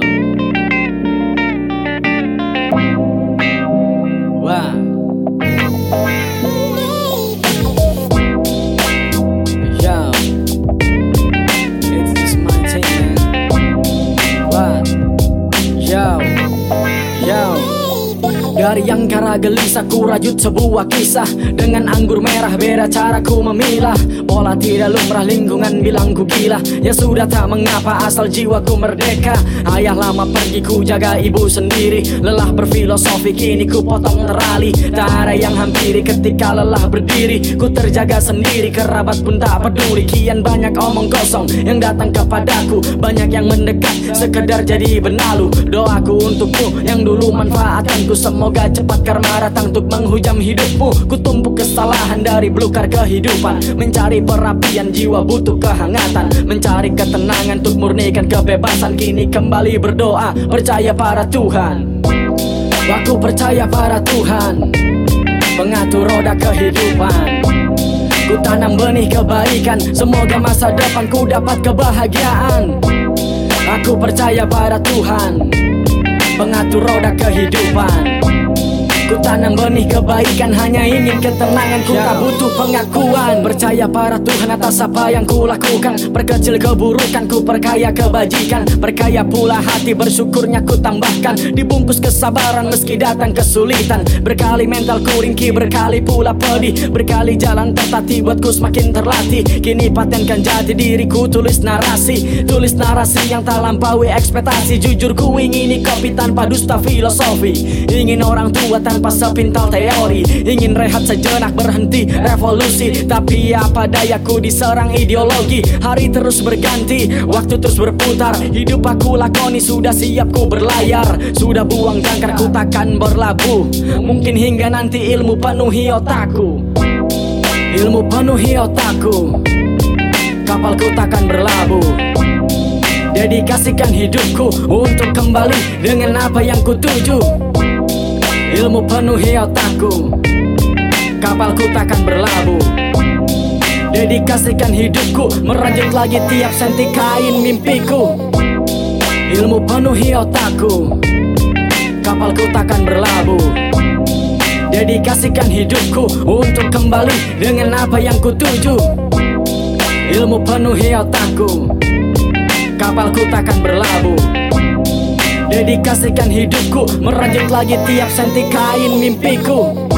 show. Dari yang kara gelisah ku rajut sebuah kisah. Dengan anggur merah beda cara ku memilah. Pola tidak lumrah lingkungan bilang ku gila. Ya sudah tak mengapa asal jiwaku merdeka. Ayah lama pergi ku jaga ibu sendiri. Lelah berfilosofi kini ku potong terali. Tak ada yang hampiri ketika lelah berdiri. Ku terjaga sendiri kerabat pun tak peduli. Kian banyak omong kosong yang datang kepadaku. Banyak yang mendekat sekedar jadi benalu. Doaku untukku yang dulu manfaatkanku semua Semoga cepat karma datang untuk menghujam hidupmu Ku tumpuk kesalahan dari belukar kehidupan. Mencari perapian jiwa butuh kehangatan. Mencari ketenangan untuk murnikan kebebasan. Kini kembali berdoa percaya pada Tuhan. Aku percaya pada Tuhan Pengatur roda kehidupan. Ku tanam benih kebaikan. Semoga masa depanku dapat kebahagiaan. Aku percaya pada Tuhan Pengatur roda kehidupan Ku tanam benih kebaikan hanya ingin ketenangan. Ku tak butuh pengakuan. Percaya para Tuhan atas apa yang ku lakukan. Perkecil keburukan ku perkaya kebajikan. Perkaya pula hati bersyukurnya ku tambahkan. Dibungkus kesabaran meski datang kesulitan. Berkali mental ku ringki berkali pula pedih. Berkali jalan tertati buatku semakin terlatih. Kini patenkan jati diriku tulis narasi. Tulis narasi yang tak lampaui ekspektasi. Jujur ku ingini kopi tanpa dusta filosofi. Ingin orang tua tanpa tanpa sepintal teori. Ingin rehat sejenak berhenti revolusi. Tapi apa dayaku diserang ideologi. Hari terus berganti, waktu terus berputar. Hidup aku lakoni sudah siap ku berlayar. Sudah buang jangkar ku takkan berlabuh. Mungkin hingga nanti ilmu penuhi otakku. Ilmu penuhi otakku. Kapalku takkan berlabuh. Dedikasikan hidupku untuk kembali dengan apa yang ku tuju Ilmu penuhi otakku Kapalku takkan berlabuh. Dedikasikan hidupku Merajut lagi tiap senti kain mimpiku. Ilmu penuhi otakku Kapalku takkan berlabuh. Dedikasikan hidupku Untuk kembali dengan apa yang ku tuju Ilmu penuhi otakku Kapalku takkan berlabuh Dedikasikan hidupku Merajut lagi tiap senti kain mimpiku.